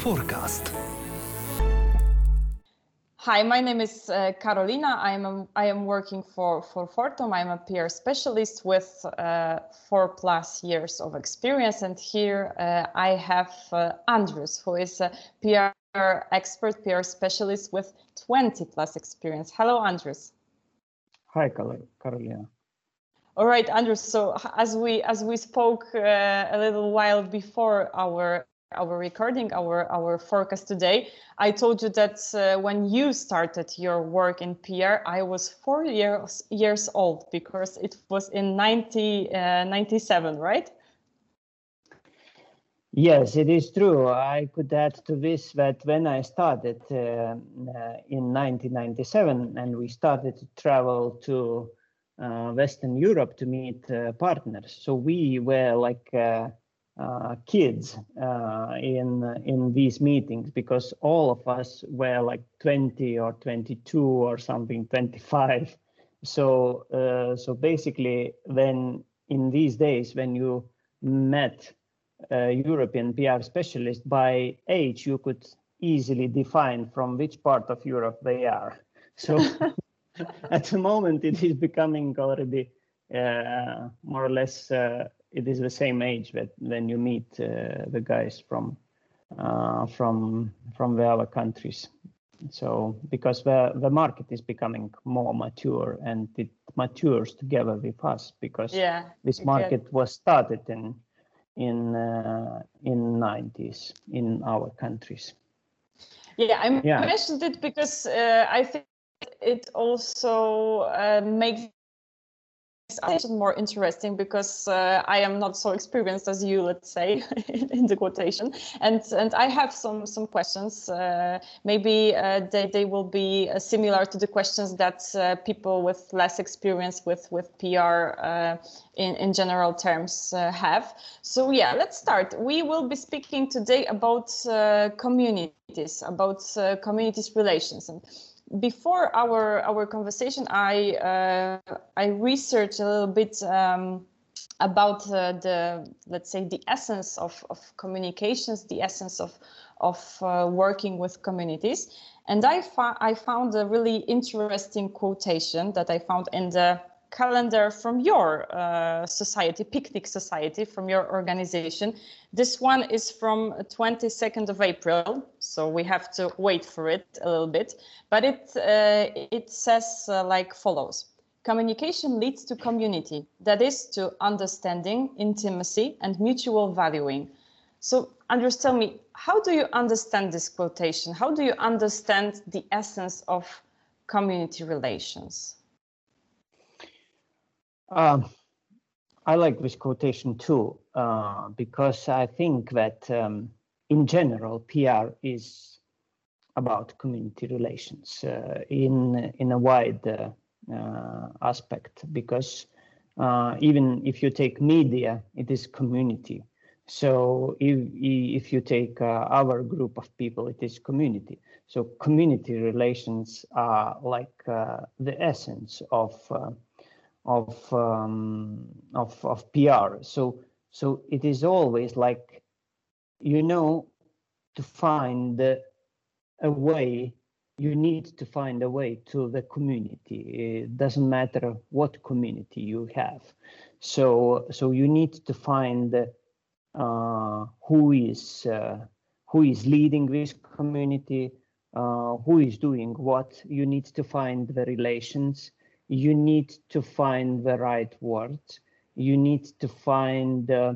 Forecast. Hi, my name is uh, Carolina. I am a, I am working for for Fortum. I'm a PR specialist with uh, four plus years of experience, and here uh, I have uh, Andrus, who is a PR expert, PR specialist with 20 plus experience. Hello, Andrus. Hi, Carolina. All right, Andrus. So as we as we spoke uh, a little while before our our recording, our, our forecast today, I told you that uh, when you started your work in PR, I was four years, years old because it was in 1997, uh, 97, right? Yes, it is true. I could add to this that when I started uh, uh in 1997 and we started to travel to uh, Western Europe to meet uh, partners, so we were like uh, kids uh, in in these meetings because all of us were like 20 or 22 or something 25 so uh, so basically when in these days when you met a European PR specialist by age you could easily define from which part of Europe they are. So at the moment it is becoming already uh, more or less uh, it is the same age that when you meet uh, the guys from uh, from from the other countries. So because the the market is becoming more mature and it matures together with us because yeah, this market was started in in uh, in 90s in our countries. Yeah, I yeah. mentioned it because uh, I think it also uh, makes more interesting because uh, I am not so experienced as you, let's say, in the quotation. And and I have some some questions. Uh, maybe uh, they they will be uh, similar to the questions that uh, people with less experience with with PR uh, in in general terms have. So yeah, let's start. We will be speaking today about communities, about communities relations and before our our conversation, I uh, I researched a little bit um, about uh, the let's say the essence of, of communications, the essence of of uh, working with communities, and I I found a really interesting quotation that I found in the calendar from your uh, society, Picnic Society, from your organization. This one is from 22nd of April, so we have to wait for it a little bit. But it uh, it says uh, like follows: Communication leads to community, that is to understanding, intimacy, and mutual valuing. So, Andrus, tell me, how do you understand this quotation? How do you understand the essence of community relations? Um, I like this quotation too, uh, because I think that um, in general, PR is about community relations uh, in in a wide uh, uh aspect. Because uh, even if you take media, it is community. So if if you take uh, our group of people, it is community. So community relations are like the essence of of um, of of PR. So so it is always like you know to find a way you need to find a way to the community. It doesn't matter what community you have. So so you need to find uh, who is uh, who is leading this community uh, who is doing what. You need to find the relations you need to find the right words. You need to find uh,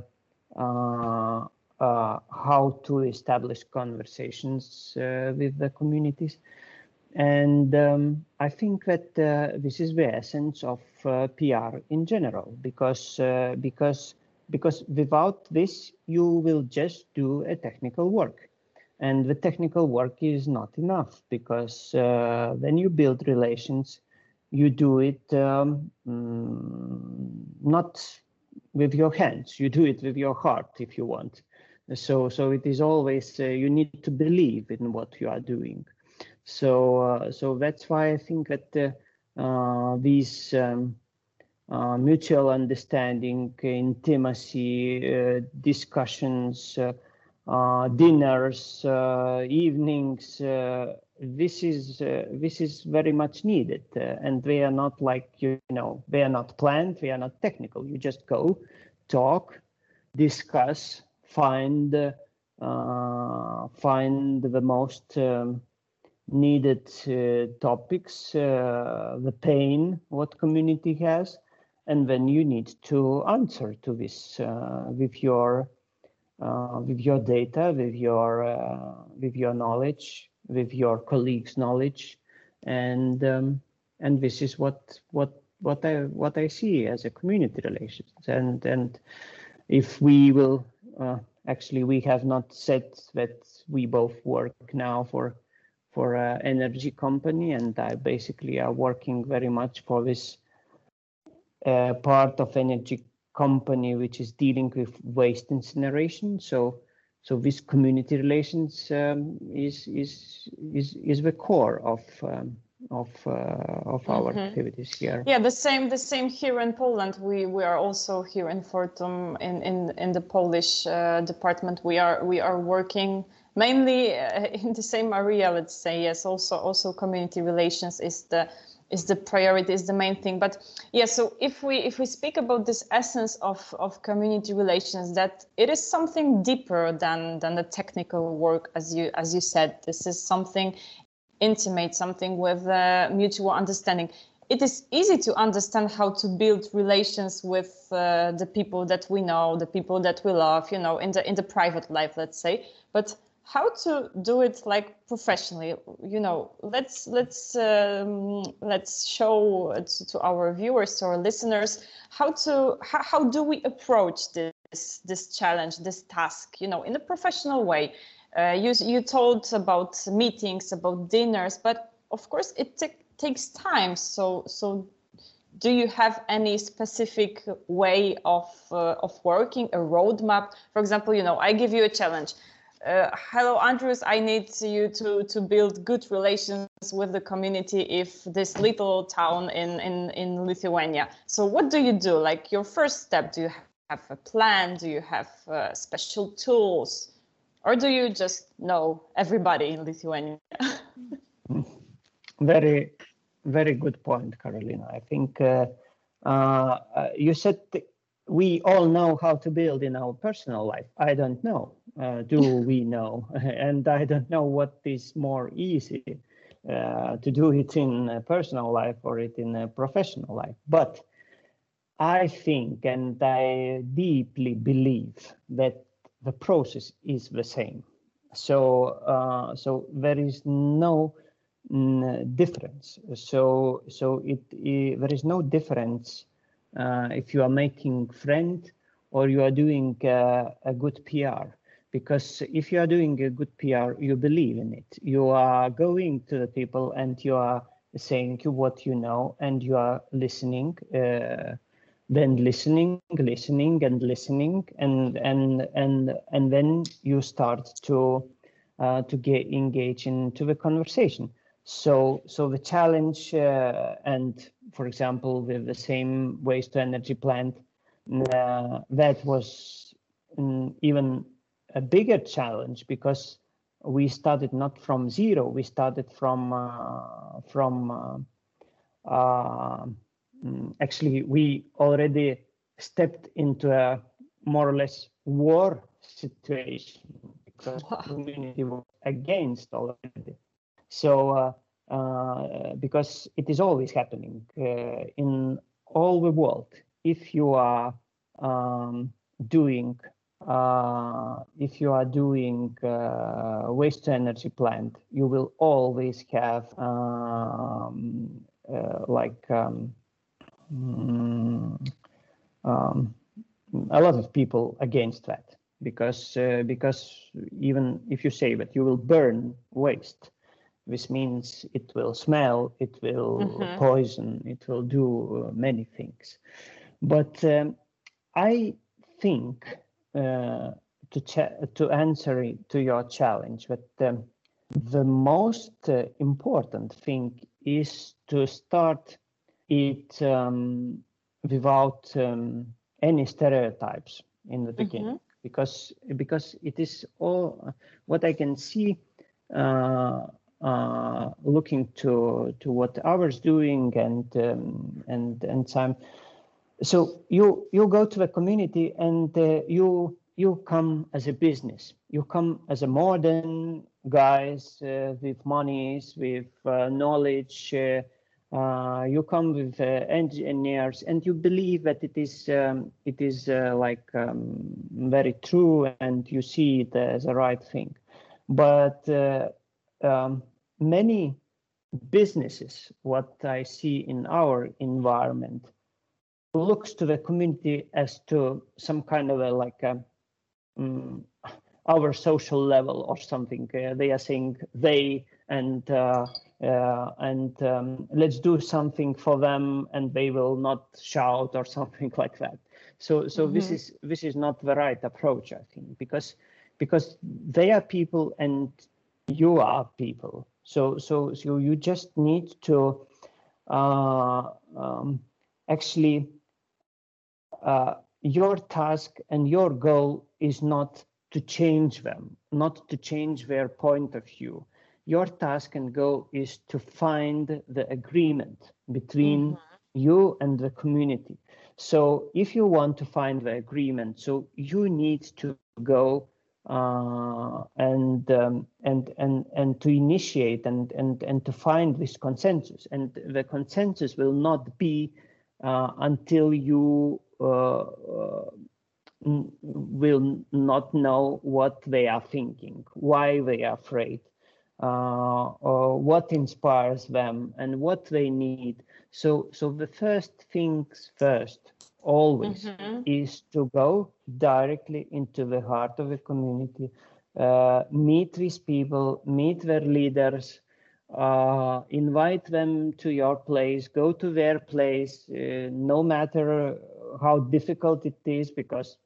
uh, uh, how to establish conversations uh, with the communities. And um, I think that uh, this is the essence of uh, PR in general, because because because without this, you will just do a technical work. And the technical work is not enough because when you build relations, you do it um, mm, not with your hands you do it with your heart if you want so so it is always uh, you need to believe in what you are doing so uh, so that's why i think that uh, uh these um, uh, mutual understanding intimacy uh, discussions dinners, evenings. Uh, this is uh, this is very much needed, uh, and they are not like you know they are not planned. They are not technical. You just go, talk, discuss, find uh, find the most um, needed topics, the pain what community has, and then you need to answer to this with your uh, with your data, with your uh, with your knowledge, with your colleagues' knowledge, and um, and this is what what what I what I see as a community relations. And and if we will uh, actually we have not said that we both work now for for an energy company, and I basically are working very much for this uh, part of energy company which is dealing with waste incineration. So, so this community relations um, is is is is the core of um, of uh, of our mm -hmm. activities here. Yeah, the same the same here in Poland. We we are also here in Fortum in in in the Polish uh, department. We are we are working mainly uh, in the same area. Let's say yes. Also also community relations is the is the priority is the main thing. But yeah so if we if we speak about this essence of of community relations that it is something deeper than than the technical work as you as you said. This is something intimate something with mutual understanding. It is easy to understand how to build relations with uh, the people that we know the people that we love you know in the in the private life let's say. But how to do it like professionally? You know let's let's um, let's show to, to, our viewers or listeners how to how, how do we approach this this challenge this task you know in a professional way? Uh, you you told about meetings about dinners but of course it takes time. So so do you have any specific way of uh, of working a roadmap? For example you know i give you a challenge uh, hello Andrus. I need you to to build good relations with the community if this little town in in in lithuania. So what do you do? Like your first step do you have a plan? Do you have uh, special tools? Or do you just know everybody in lithuania? Very very good point carolina i think uh, uh you said we all know how to build in our personal life i don't know uh, do we know? and I don't know what is more easy uh, to do it in a personal life or it in a professional life. But I think and I deeply believe that the process is the same. So, uh, so there is no mm, difference. So, so it, it, there is no difference if you are making friend or you are doing uh, a good PR because if you are doing a good PR, you believe in it. You are going to the people and you are saying what you know and you are listening, uh, then listening, listening and listening, and and and and then you start to uh, to get engaged into the conversation. So so the challenge uh, and for example with the same waste to energy plant uh, that was um, even a bigger challenge because we started not from zero. We started from uh, from uh, uh, mm, actually we already stepped into a more or less war situation because wow. community was against already. So uh, uh, because it is always happening uh, in all the world, if you are um, doing uh, if you are doing uh, waste energy plant, you will always have um, uh, like um, mm, um, a lot of people against that. Because because even if you say that you will burn waste, this means it will smell, it will mm-hmm. poison, it will do many things. But um, I think uh, to to answer to your challenge, but um, the most uh, important thing is to start it um, without um, any stereotypes in the beginning. because because it is all what I can see uh, uh, looking to to what ours doing and um, and and so you you go to the community and uh, you you come as a business. You come as a modern guys uh, with monies with uh, knowledge uh, uh, you come with engineers and you believe that it is um, it is like um, very true and you see it as a right thing. But um, many businesses, what I see in our environment, looks to the community as to some kind of a like a, um, our social level or something. Uh, they are saying they and uh, uh, and um, let's do something for them, and they will not shout or something like that. So so mm-hmm. this is this is not the right approach, I think, because because they are people and you are people so, so, so you just need to uh, um, actually, uh, your task and your goal is not to change them, not to change their point of view. Your task and goal is to find the agreement between mm-hmm. you and the community. So if you want to find the agreement, so you need to go uh, and um, and and and to initiate and and and to find this consensus. And the consensus will not be uh, until you uh, uh will not know what they are thinking, why they are afraid, uh, or what inspires them, and what they need. So so the first things first always mm-hmm. is to go directly into the heart of the community, uh, meet these people, meet their leaders, uh, invite them to your place, go to their place, uh, no matter how difficult it is, because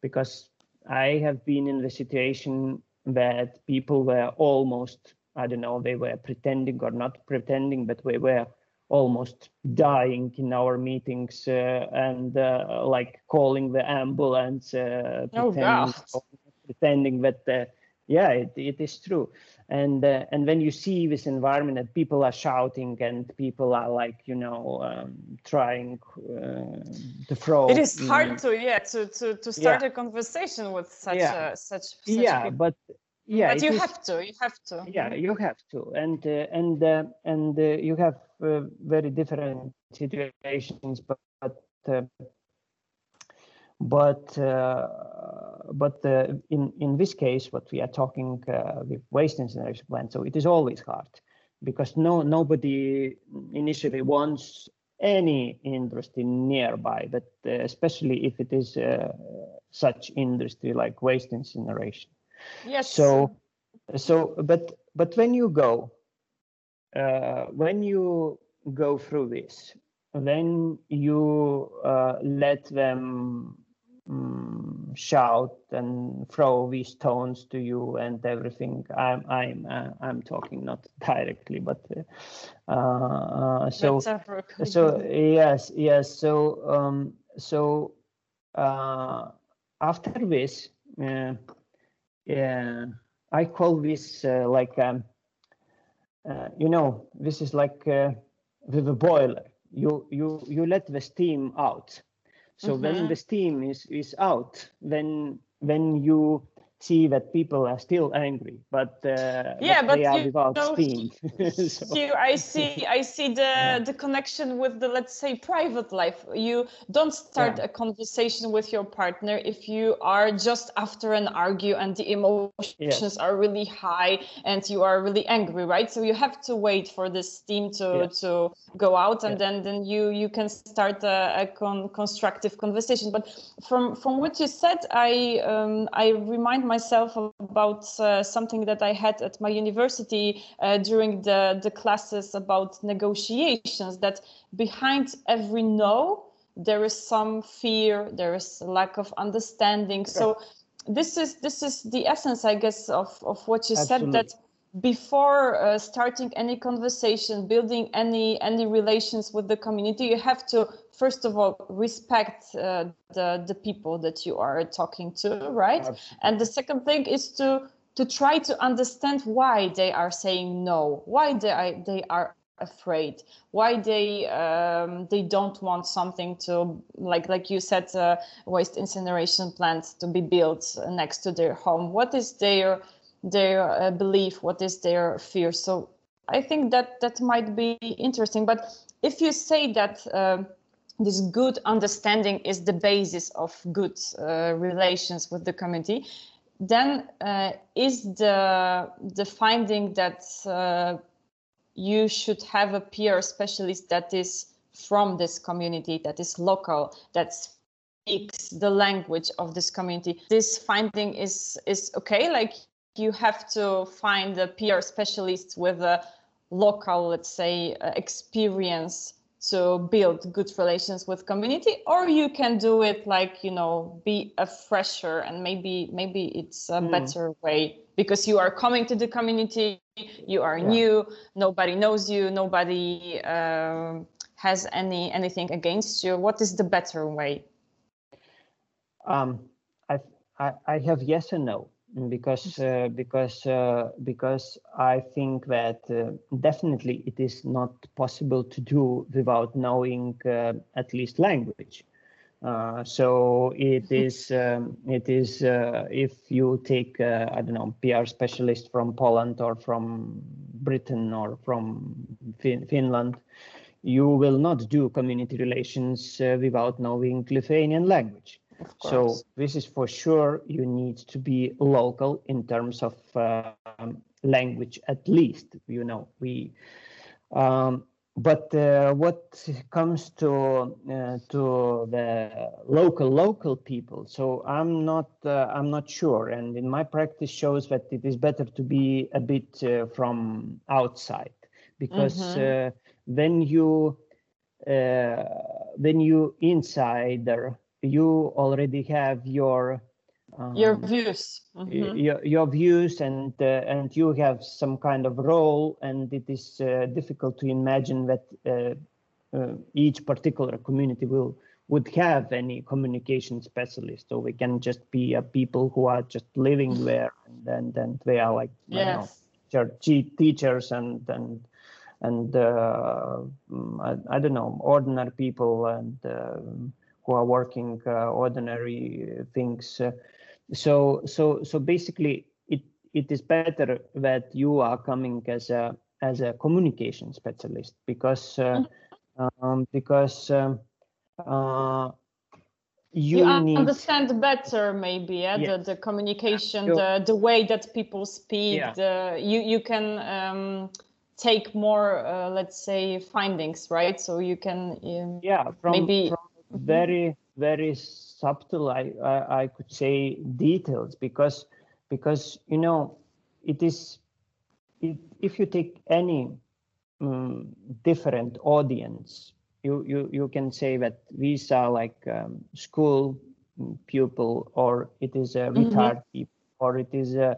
because I have been in the situation that people were almost, I don't know, they were pretending or not pretending, but we were almost dying in our meetings uh, and uh, like calling the ambulance uh, oh, pretending, oh, pretending that uh, yeah it, it is true and uh, and when you see this environment that people are shouting and people are like you know um, trying uh, to throw it is hard to yeah to to, to start yeah. a conversation with such yeah. such, such yeah people. but yeah but you is, have to you have to yeah you have to and uh, and uh, and uh, you have uh, very different situations but uh, but uh, but in in this case what we are talking with waste incineration plant so it is always hard because no nobody initially wants any industry nearby but especially if it is such industry like waste incineration Yes. So, so, but but when you go, uh, when you go through this, then you uh, let them um, shout and throw these stones to you and everything. I'm I'm uh, I'm talking not directly, but uh, uh, so so yes yes so um, so uh, after this yeah, I call this uh, like, um, uh, you know, this is like uh, with a boiler. You you you let the steam out. So mm-hmm. when the steam is is out, then when you see that people are still angry, but uh, yeah, but, they are without know, steam. so. Here I see I see the yeah. the connection with the let's say private life. You don't start yeah. a conversation with your partner if you are just after an argue and the emotions yes. are really high and you are really angry, right? So you have to wait for the steam to yes. to go out and then then you you can start a, a con- constructive conversation. But from from what you said, I um, I remind myself about uh, something that I had at my university uh, during the, the classes about negotiations, that behind every no, there is some fear, there is lack of understanding. So this is this is the essence, I guess, of, of what you Absolutely. said that before uh, starting any conversation building any any relations with the community you have to first of all respect uh, the the people that you are talking to right? Absolutely. and the second thing is to to try to understand why they are saying no why they are, they are afraid why they um, they don't want something to like like you said uh, waste incineration plant to be built next to their home. What is their their uh, belief? What is their fear? So i think that that might be interesting. But if you say that uh, this good understanding is the basis of good uh, relations with the community then uh, is the the finding that uh, you should have a PR specialist that is from this community, that is local, that speaks the language of this community. This finding is is okay. Like you have to find a PR specialist with a local, let's say, uh, experience to build good relations with community or you can do it like you know be a fresher and maybe maybe it's a mm. better way because you are coming to the community you are yeah. new nobody knows you nobody um, has any anything against you what is the better way um, I, I i have yes and no because uh, because uh, because I think that uh, definitely it is not possible to do without knowing uh, at least language. Uh, so it mm-hmm. is um, it is uh, if you take I don't know PR specialist from Poland or from Britain or from fin Finland, you will not do community relations without knowing Lithuanian language. So this is for sure you need to be local in terms of uh, language at least, you know, we um, but uh, what comes to uh, to the local local people so i'm not uh, i'm not sure and in my practice shows that it is better to be a bit uh, from outside because mm-hmm. Uh, when you uh, when you insider you already have your um, your views mm-hmm. your, your views and uh, and you have some kind of role and it is uh, difficult to imagine that uh, uh each particular community will would have any communication specialist so we can just be a people who are just living there and then then they are like yes. know, teachers and and and uh, mm, I, I, don't know ordinary people and um, who are working uh, ordinary things. Uh, so so so basically, it it is better that you are coming as a as a communication specialist because uh, mm-hmm. um, because um, uh, you, you need... understand better maybe yeah? The, the communication the, the way that people speak yeah. the, you you can um, take more uh, let's say findings right so you can um, yeah from, maybe from. Very very subtle I, I, I could say details because because you know it is it, if you take any um, different audience you, you you can say that these are like um, school pupil or it is a mm-hmm. retired mm-hmm. people or it is a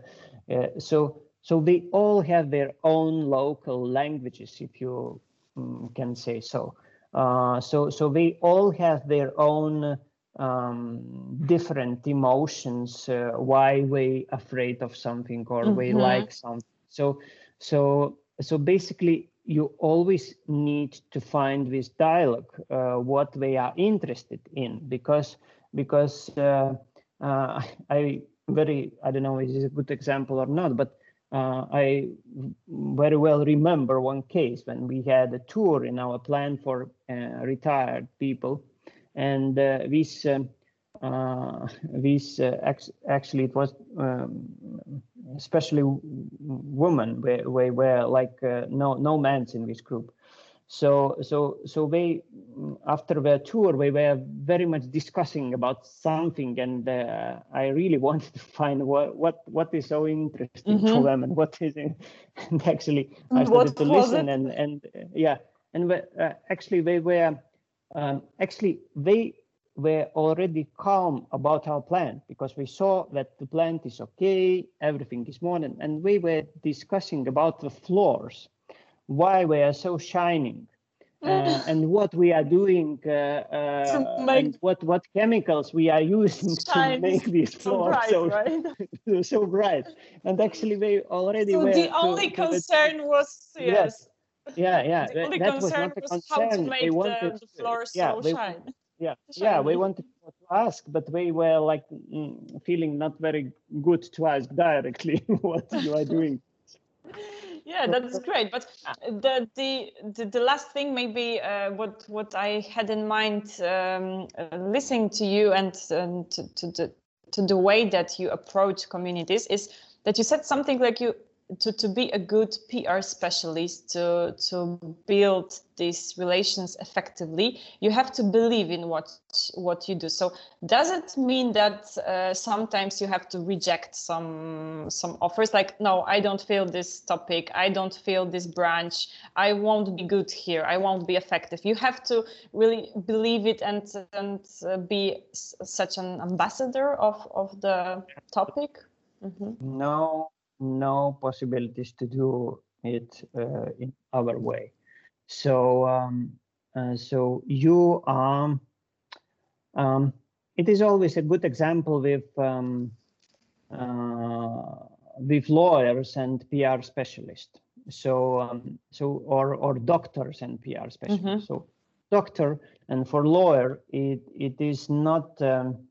uh, so so they all have their own local languages if you um, can say so uh, so, so they all have their own um, different emotions, uh, why we are afraid of something or mm-hmm. we like something. So, so, so basically, you always need to find this dialogue, uh, what they are interested in, because because uh, uh, I very I don't know is it a good example or not, but uh, I very well remember one case when we had a tour in our plan for uh, retired people, and uh, this um, uh, this uh, actually it was um, especially women where were, were like uh, no no men's in this group, so so so they after the tour we were very much discussing about something and uh, i really wanted to find what what what is so interesting mm-hmm. to them and what is it and actually i started what to listen it? and and uh, yeah and uh, actually they were um, actually they were already calm about our plan because we saw that the plant is okay everything is modern and we were discussing about the floors why we are so shining uh, and what we are doing uh, uh, and what what chemicals we are using to make this floor so bright, so, right? so bright. And actually, they already so were. The only to, concern to was yes. yes. Yeah, yeah. The only that concern was, was how to make wanted, the, the floor yeah, so they, shine. Yeah, yeah. We wanted to ask, but we were like mm, feeling not very good to ask directly what you are doing yeah that's great. But the the the, the last thing maybe uh, what what i had in mind um, uh, listening to you and, and to, to the to the way that you approach communities is that you said something like you to, to be a good PR specialist, to, to build these relations effectively, you have to believe in what what you do. So does it mean that uh, sometimes you have to reject some some offers like, no, I don't feel this topic, I don't feel this branch, I won't be good here, I won't be effective. You have to really believe it and and uh, be such an ambassador of of the topic. Mm -hmm. No, no possibilities to do it uh, in our way. So, um, uh, so you are. Um, it is always a good example with um, uh, with lawyers and PR specialists. So, um, so or or doctors and PR specialists. Mm -hmm. So, doctor and for lawyer, it it is not um,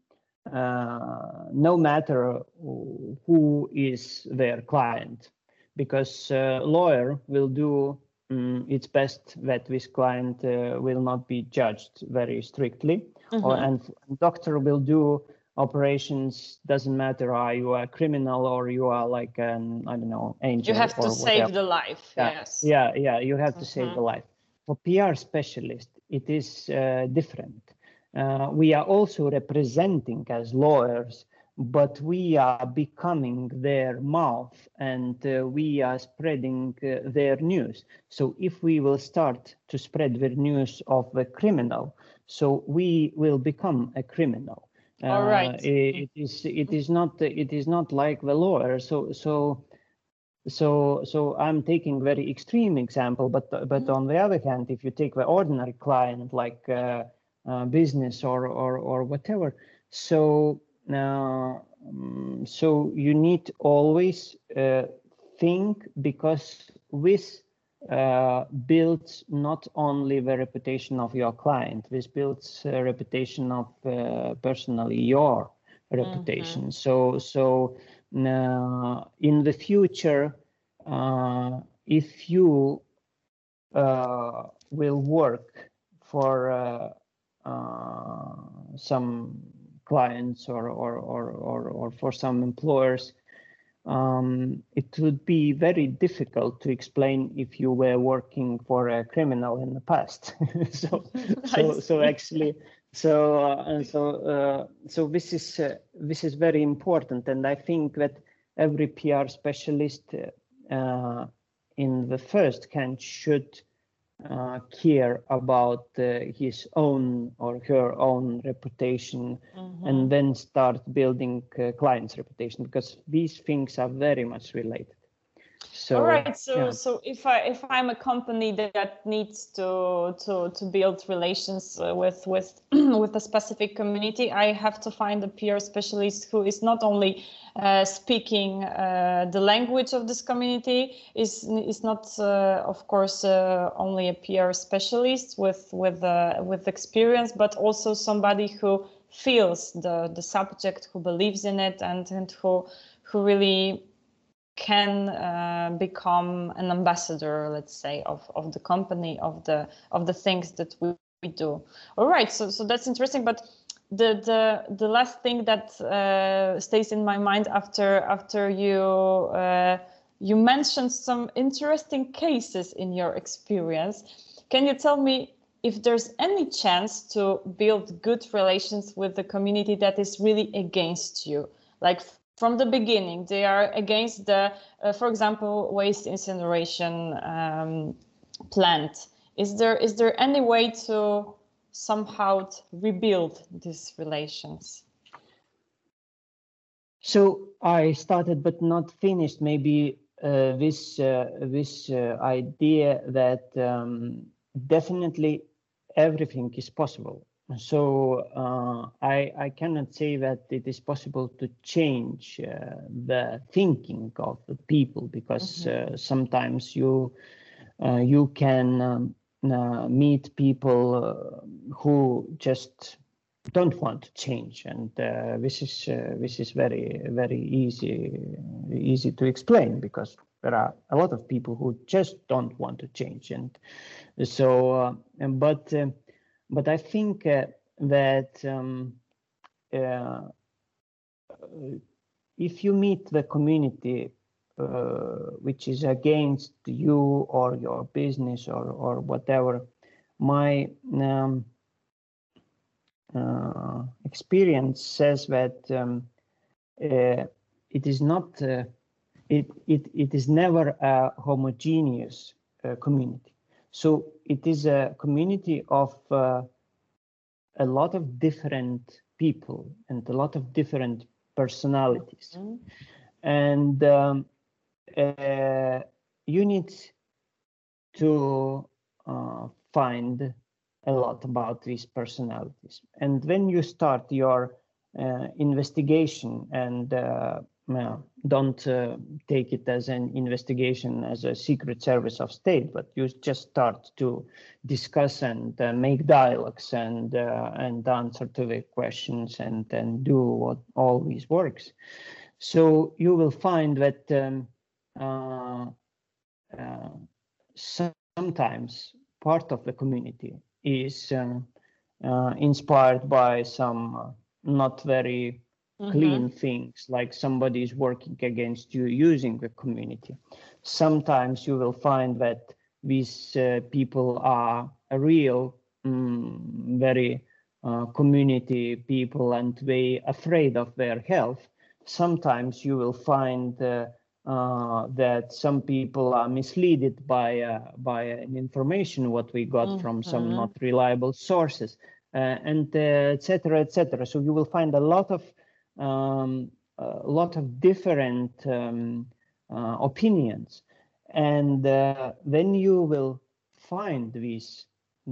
uh, no matter who is their client, because uh, lawyer will do um, its best that this client uh, will not be judged very strictly, mm-hmm. or, and doctor will do operations doesn't matter are you a criminal or you are like an i don't know angel you have to whatever. save the life yeah. yes yeah yeah you have to mm-hmm. save the life for pr specialist it is uh, different uh, we are also representing as lawyers, but we are becoming their mouth and uh, we are spreading uh, their news. So if we will start to spread the news of a criminal, so we will become a criminal. All right. Uh, it, it is it is not it is not like the lawyer. So so so so i'm taking very extreme example but but mm-hmm. on the other hand if you take the ordinary client like uh, uh, business or, or, or whatever. So, uh, so you need always uh, think because this uh, builds not only the reputation of your client, this builds a reputation of uh, personally your reputation. Mm-hmm. So, so uh, in the future, if you will work for uh, some clients or, or, or, or, or for some employers, um, it would be very difficult to explain if you were working for a criminal in the past. so, so, so actually, so uh, and so uh, so this is uh, this is very important, and I think that every PR specialist uh, in the first can should uh, care about uh, his own or her own reputation mm-hmm. and then start building uh, clients reputation because these things are very much related so all right so yeah. so if i if i'm a company that needs to to to build relations uh, with with with a specific community i have to find a pr specialist who is not only uh, speaking uh, the language of this community is is not uh, of course uh, only a pr specialist with with uh, with experience but also somebody who feels the the subject who believes in it and and who who really can uh, become an ambassador, let's say, of, of the company, of the of the things that we, we do. All right, so so that's interesting. But the the the last thing that uh, stays in my mind after after you uh, you mentioned some interesting cases in your experience. Can you tell me if there's any chance to build good relations with the community that is really against you? Like from the beginning. They are against the, uh, for example, waste incineration um, plant. Is there is there any way to somehow rebuild these relations? So I started but not finished. Maybe uh, this uh, this uh, idea that um, definitely everything is possible. So uh, I, I cannot say that it is possible to change uh, the thinking of the people because mm-hmm. uh, sometimes you uh, you can um, uh, meet people uh, who just don't want to change, and this is this is very very easy easy to explain because there are a lot of people who just don't want to change, and so but but I think uh, that um, uh, if you meet the community uh, which is against you or your business or or whatever, my um, uh, experience says that um, uh, it is not uh, it, it it is never a homogeneous community so it is a community of uh, a lot of different people and a lot of different personalities. Mm-hmm. And um, uh, you need to uh, find a lot about these personalities. And when you start your uh, investigation and uh, don't uh, take it as an investigation as a secret service of state, but you just start to discuss and uh, make dialogues and uh, and answer to the questions and and do what always works. So you will find that um, uh, uh, sometimes part of the community is um, uh, inspired by some not very mm-hmm. clean things like somebody is working against you using the community sometimes you will find that these uh, people are a real um, very uh, community people and they afraid of their health sometimes you will find uh, uh, that some people are misled by uh, by an information what we got mm-hmm. from some not reliable sources uh, and etc uh, etc et so you will find a lot of um, a lot of different um, uh, opinions. And uh, when you will find these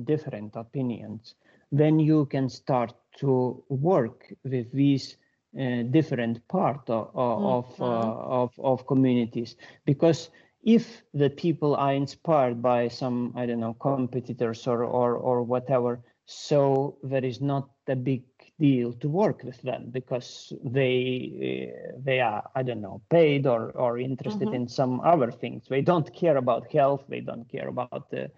different opinions, then you can start to work with these uh, different part of of, mm-hmm. uh, of, of communities because if the people are inspired by some I don't know competitors or or or whatever, so there is not a big deal to work with them because they uh, they are I don't know paid or or interested mm-hmm. in some other things. They don't care about health. They don't care about the.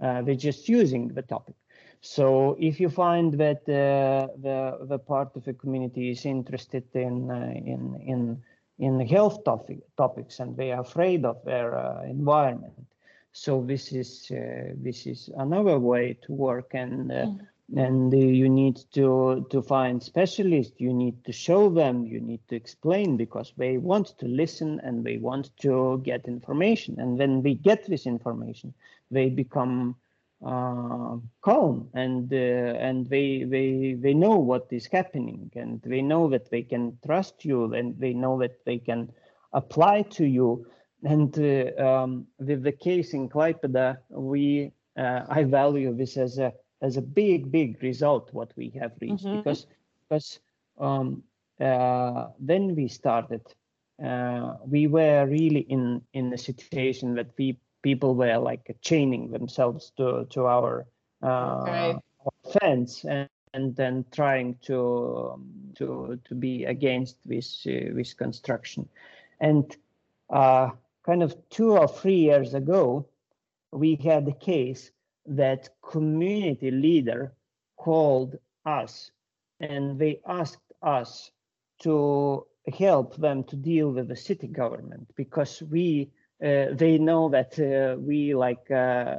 Uh, they're just using the topic. So if you find that uh, the the part of the community is interested in uh, in in in health topic, topics and they are afraid of their uh, environment, so this is uh, this is another way to work and. Mm and you need to to find specialists. You need to show them. You need to explain because they want to listen and they want to get information. And when we get this information they become uh, calm and uh, and they they they know what is happening and they know that they can trust you and they know that they can apply to you. And uh, um, with the case in Klaipeda we uh, I value this as a as a big big result what we have reached mm-hmm. because because um, uh, when we started uh, we were really in in a situation that we people were like chaining themselves to to our, uh, okay. fence and, and then trying to um, to to be against this uh, this construction and uh, kind of two or three years ago we had a case that community leader called us and they asked us to help them to deal with the city government because we uh, they know that uh, we like uh,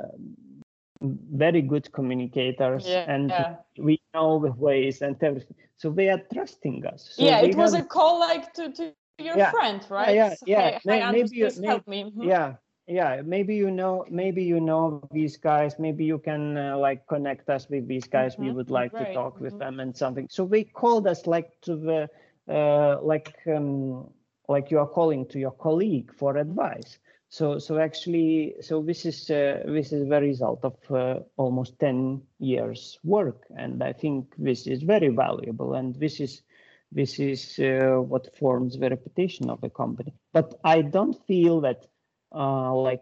very good communicators yeah, and yeah. we know the ways and everything so they are trusting us so yeah it was have... a call like to, to your yeah, friend right yeah yeah, yeah. maybe, you, maybe help me mm-hmm. yeah yeah maybe you know maybe you know these guys. Maybe you can uh, like connect us with these guys. Mm-hmm. we would like right. to talk mm-hmm. with them and something. So they called us like to the uh, like um, like you are calling to your colleague for advice. So so actually so this is uh, this is the result of uh, almost 10 years work. And i think this is very valuable. And this is this is uh, what forms the reputation of a company. But i don't feel that uh, like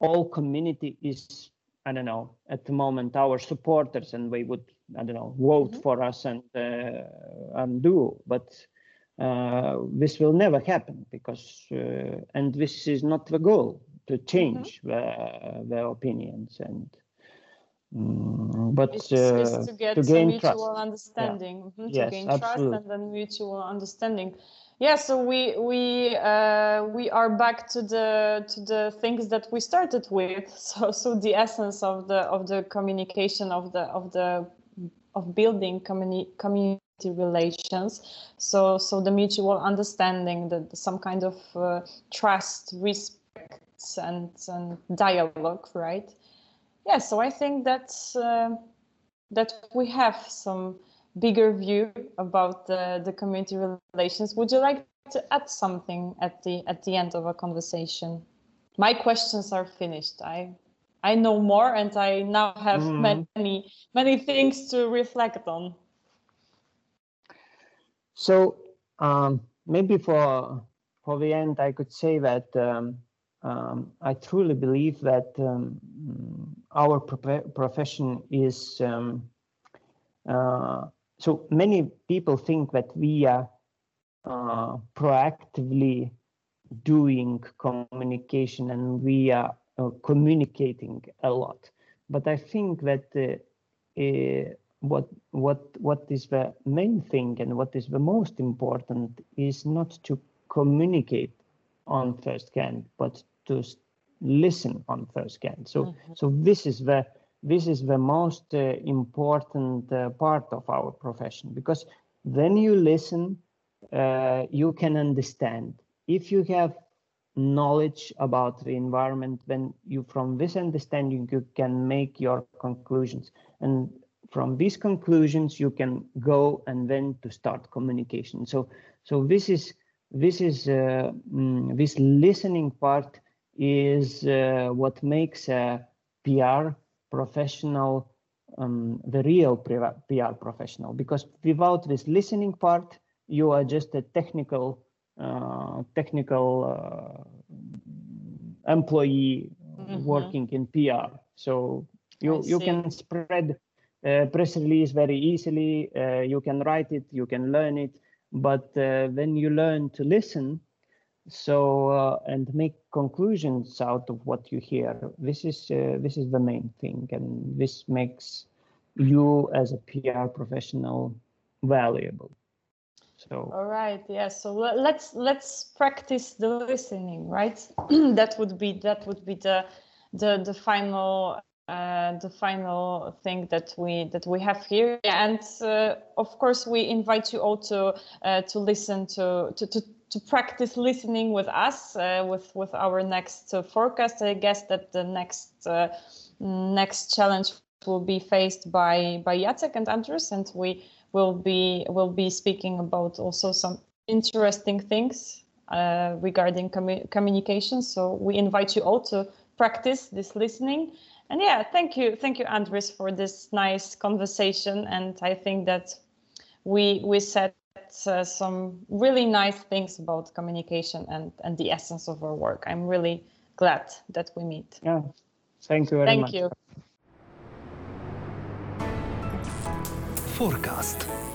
all community is i don't know at the moment our supporters and they would i don't know vote mm-hmm. for us and uh, and do but uh, this will never happen because uh, and this is not the goal to change mm-hmm. the, the opinions and um, but it's, uh, it's to get to gain mutual trust. understanding yeah. mm-hmm, to yes, gain absolutely. trust and then mutual understanding yeah so we we uh, we are back to the to the things that we started with. So so the essence of the of the communication of the of the of building communi- community relations. So so the mutual understanding that some kind of uh, trust respect and and dialogue right? Yeah so i think that's uh, that we have some bigger view about the the community relations would you like to add something at the at the end of a conversation my questions are finished i i know more and i now have mm. many many things to reflect on so um, maybe for for the end, I could say that um, um, I truly believe that um, our pro- profession is. Um, uh, so many people think that we are uh, proactively doing communication and we are uh, communicating a lot. But I think that uh, uh, what what what is the main thing and what is the most important is not to communicate on first scan but to listen on first scan so mm-hmm. so this is the this is the most uh, important uh, part of our profession because when you listen uh, you can understand. If you have knowledge about the environment then you from this understanding you can make your conclusions. And from these conclusions you can go and then to start communication. So so this is this is uh, mm, this listening part is uh, what makes a pr professional um, the real pr professional because without this listening part you are just a technical uh, technical uh, employee mm -hmm. working in pr so you you can spread uh, press release very easily. Uh, you can write it, you can learn it, but uh, when you learn to listen, so and make conclusions out of what you hear, this is this is the main thing, and this makes you as a PR professional valuable. So all right, yes. Yeah, so let's let's practice the listening, right? that would be that would be the the the final uh, the final thing that we that we have here and uh, of course we invite you all to uh, to listen to, to to to practice listening with us uh, with with our next uh, forecast. I guess that the next uh, next challenge will be faced by by Jacek and Andrus and we will be will be speaking about also some interesting things regarding commu communication. So we invite you all to practice this listening. And yeah, thank you, thank you, Andrus, for this nice conversation. And I think that we we said uh, some really nice things about communication and and the essence of our work. I'm really glad that we meet. Yeah, thank you very thank much. Thank you. Forecast.